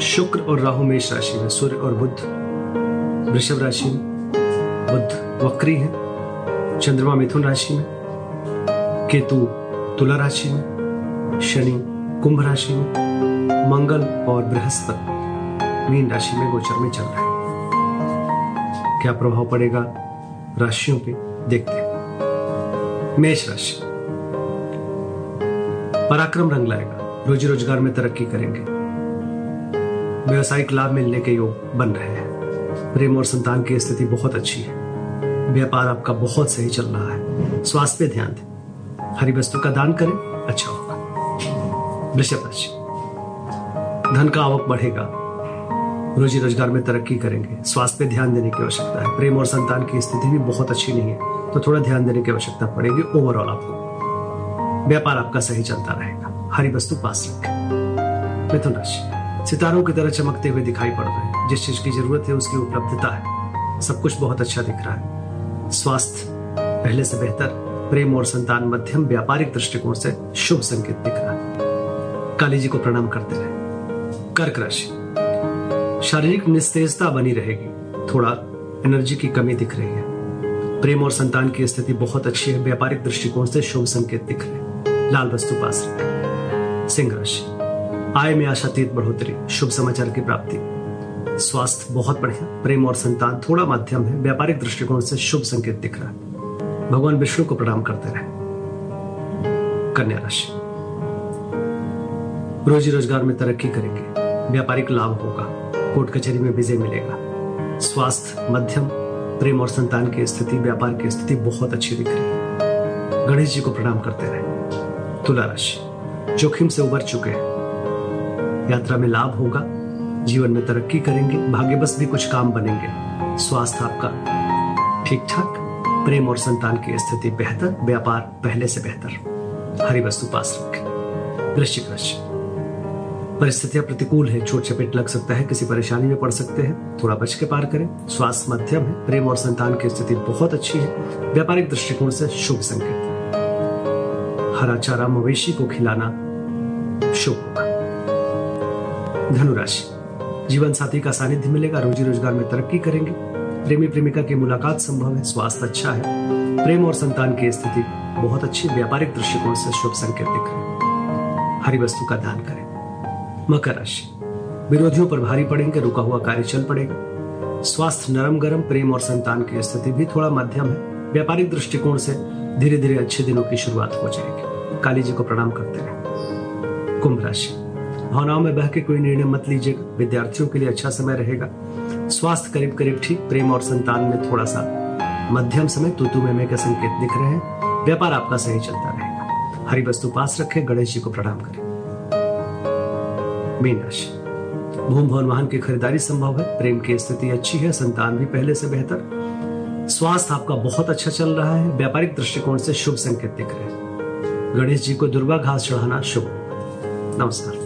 शुक्र और राहु मेष राशि में सूर्य और बुद्ध वृषभ राशि में बुद्ध वक्री है, चंद्रमा मिथुन राशि में, केतु तुला राशि में, शनि कुंभ राशि में, मंगल और बृहस्पति मीन राशि में गोचर में चल रहा है। क्या प्रभाव पड़ेगा राशियों पे? देखते हैं। मेष राशि। पराक्रम रंग लाएगा। रोजी रोज़गार में तरक्की करेंगे। व्यवसायिक लाभ मिलने के योग बन रहे हैं। प्रेम और संतान की स्थिति बहुत अच्छी है। व्यापार आपका बहुत सही चल रहा है। स्वास्थ्य पे ध्यान दें। हरी वस्तु का दान करें अच्छा होगा। वृषभ राशि। धन का आवक बढ़ेगा। रोजी रोज़गार में तरक्की करेंगे। स्वास्थ्य पे ध्यान देने की आवश्यकता है। प्रेम और संतान की स्थिति भी बहुत अच्छी नहीं है तो थोड़ा ध्यान देने की आवश्यकता पड़ेगी ओवरऑल आपको। व्यापार आपका सही चलता रहेगा। हरी वस्तु पास रखें। मिथुन राशि। सितारों की तरह चमकते हुए दिखाई पड़ रहे हैं। जिस चीज़ की ज़रूरत है, उसकी उपलब्धता है। सब कुछ बहुत अच्छा दिख रहा है। स्वास्थ्य पहले से बेहतर, प्रेम और संतान मध्यम, व्यापारिक दृष्टिकोण से शुभ संकेत दिख रहा है। काली जी को प्रणाम करते रहे। कर्क राशि। शारीरिक निस्तेजता बनी रहेगी। थोड़ा एनर्जी की कमी दिख रही है। प्रेम और संतान की स्थिति बहुत अच्छी है। व्यापारिक दृष्टिकोण से शुभ संकेत दिख रहे लाल वस्तु पास सिंह राशि। आय में आशातीत बढ़ोतरी, शुभ समाचार की प्राप्ति। स्वास्थ्य बहुत बढ़िया, प्रेम और संतान थोड़ा माध्यम है, व्यापारिक दृष्टिकोण से शुभ संकेत दिख रहा है। भगवान विष्णु को प्रणाम करते रहे। कन्या राशि। रोजी रोज़गार में तरक्की करेंगे, व्यापारिक लाभ होगा, कोर्ट कचहरी में विजय मिलेगा। स्वास्थ्य, मध्यम, प्रेम और संतान की स्थिति, व्यापार की स्थिति बहुत अच्छी दिख रही है। गणेश जी को प्रणाम करते रहे। तुला राशि। जोखिम से उबर चुके हैं। यात्रा में लाभ होगा। जीवन में तरक्की करेंगे भाग्य बस भी कुछ काम बनेंगे। स्वास्थ्य आपका ठीक ठाक प्रेम और संतान की स्थिति बेहतर, व्यापार पहले से बेहतर। हरी वस्तु पास रखें। वृश्चिक राशि। परिस्थितियाँ प्रतिकूल है छोट चपेट लग सकता है, किसी परेशानी में पड़ सकते हैं। थोड़ा बच के पार करें। स्वास्थ्य मध्यम है, प्रेम और संतान की स्थिति बहुत अच्छी है। व्यापारिक दृष्टिकोण से शुभ संकेत। हरा चारा मवेशी को खिलाना शुभ। होगा धनुराशि। जीवन साथी का सानिध्य मिलेगा रोजी रोज़गार में तरक्की करेंगे। प्रेमी प्रेमिका की मुलाकात संभव है, स्वास्थ्य अच्छा है। प्रेम और संतान की स्थिति बहुत अच्छी व्यापारिक दृष्टिकोण से शुभ संकेत दिख रहे हरी वस्तु का दान करें। मकर राशि। विरोधियों पर भारी पड़ेंगे, रुका हुआ कार्य चल पड़ेगा। स्वास्थ्य नरम गरम प्रेम और संतान की स्थिति भी थोड़ा मध्यम है। व्यापारिक दृष्टिकोण से धीरे धीरे अच्छे दिनों की शुरुआत हो जाएगी। काली जी को प्रणाम करते रहे। कुंभ राशि। भावनाओं में बह के कोई निर्णय मत लीजिएगा विद्यार्थियों के लिए अच्छा समय रहेगा। स्वास्थ्य करीब करीब ठीक, प्रेम और संतान में थोड़ा सा मध्यम समय, तुतु में के संकेत दिख रहे हैं? व्यापार आपका सही चलता रहेगा। हरी वस्तु पास रखे, गणेश जी को प्रणाम करें। मीन राशि भूम भवन वाहन की खरीदारी संभव है। प्रेम की स्थिति अच्छी है, संतान भी पहले से बेहतर। स्वास्थ्य आपका बहुत अच्छा चल रहा है। व्यापारिक दृष्टिकोण से शुभ संकेत दिख रहे हैं। गणेश जी को दुर्गा घास चढ़ाना शुभ। नमस्कार।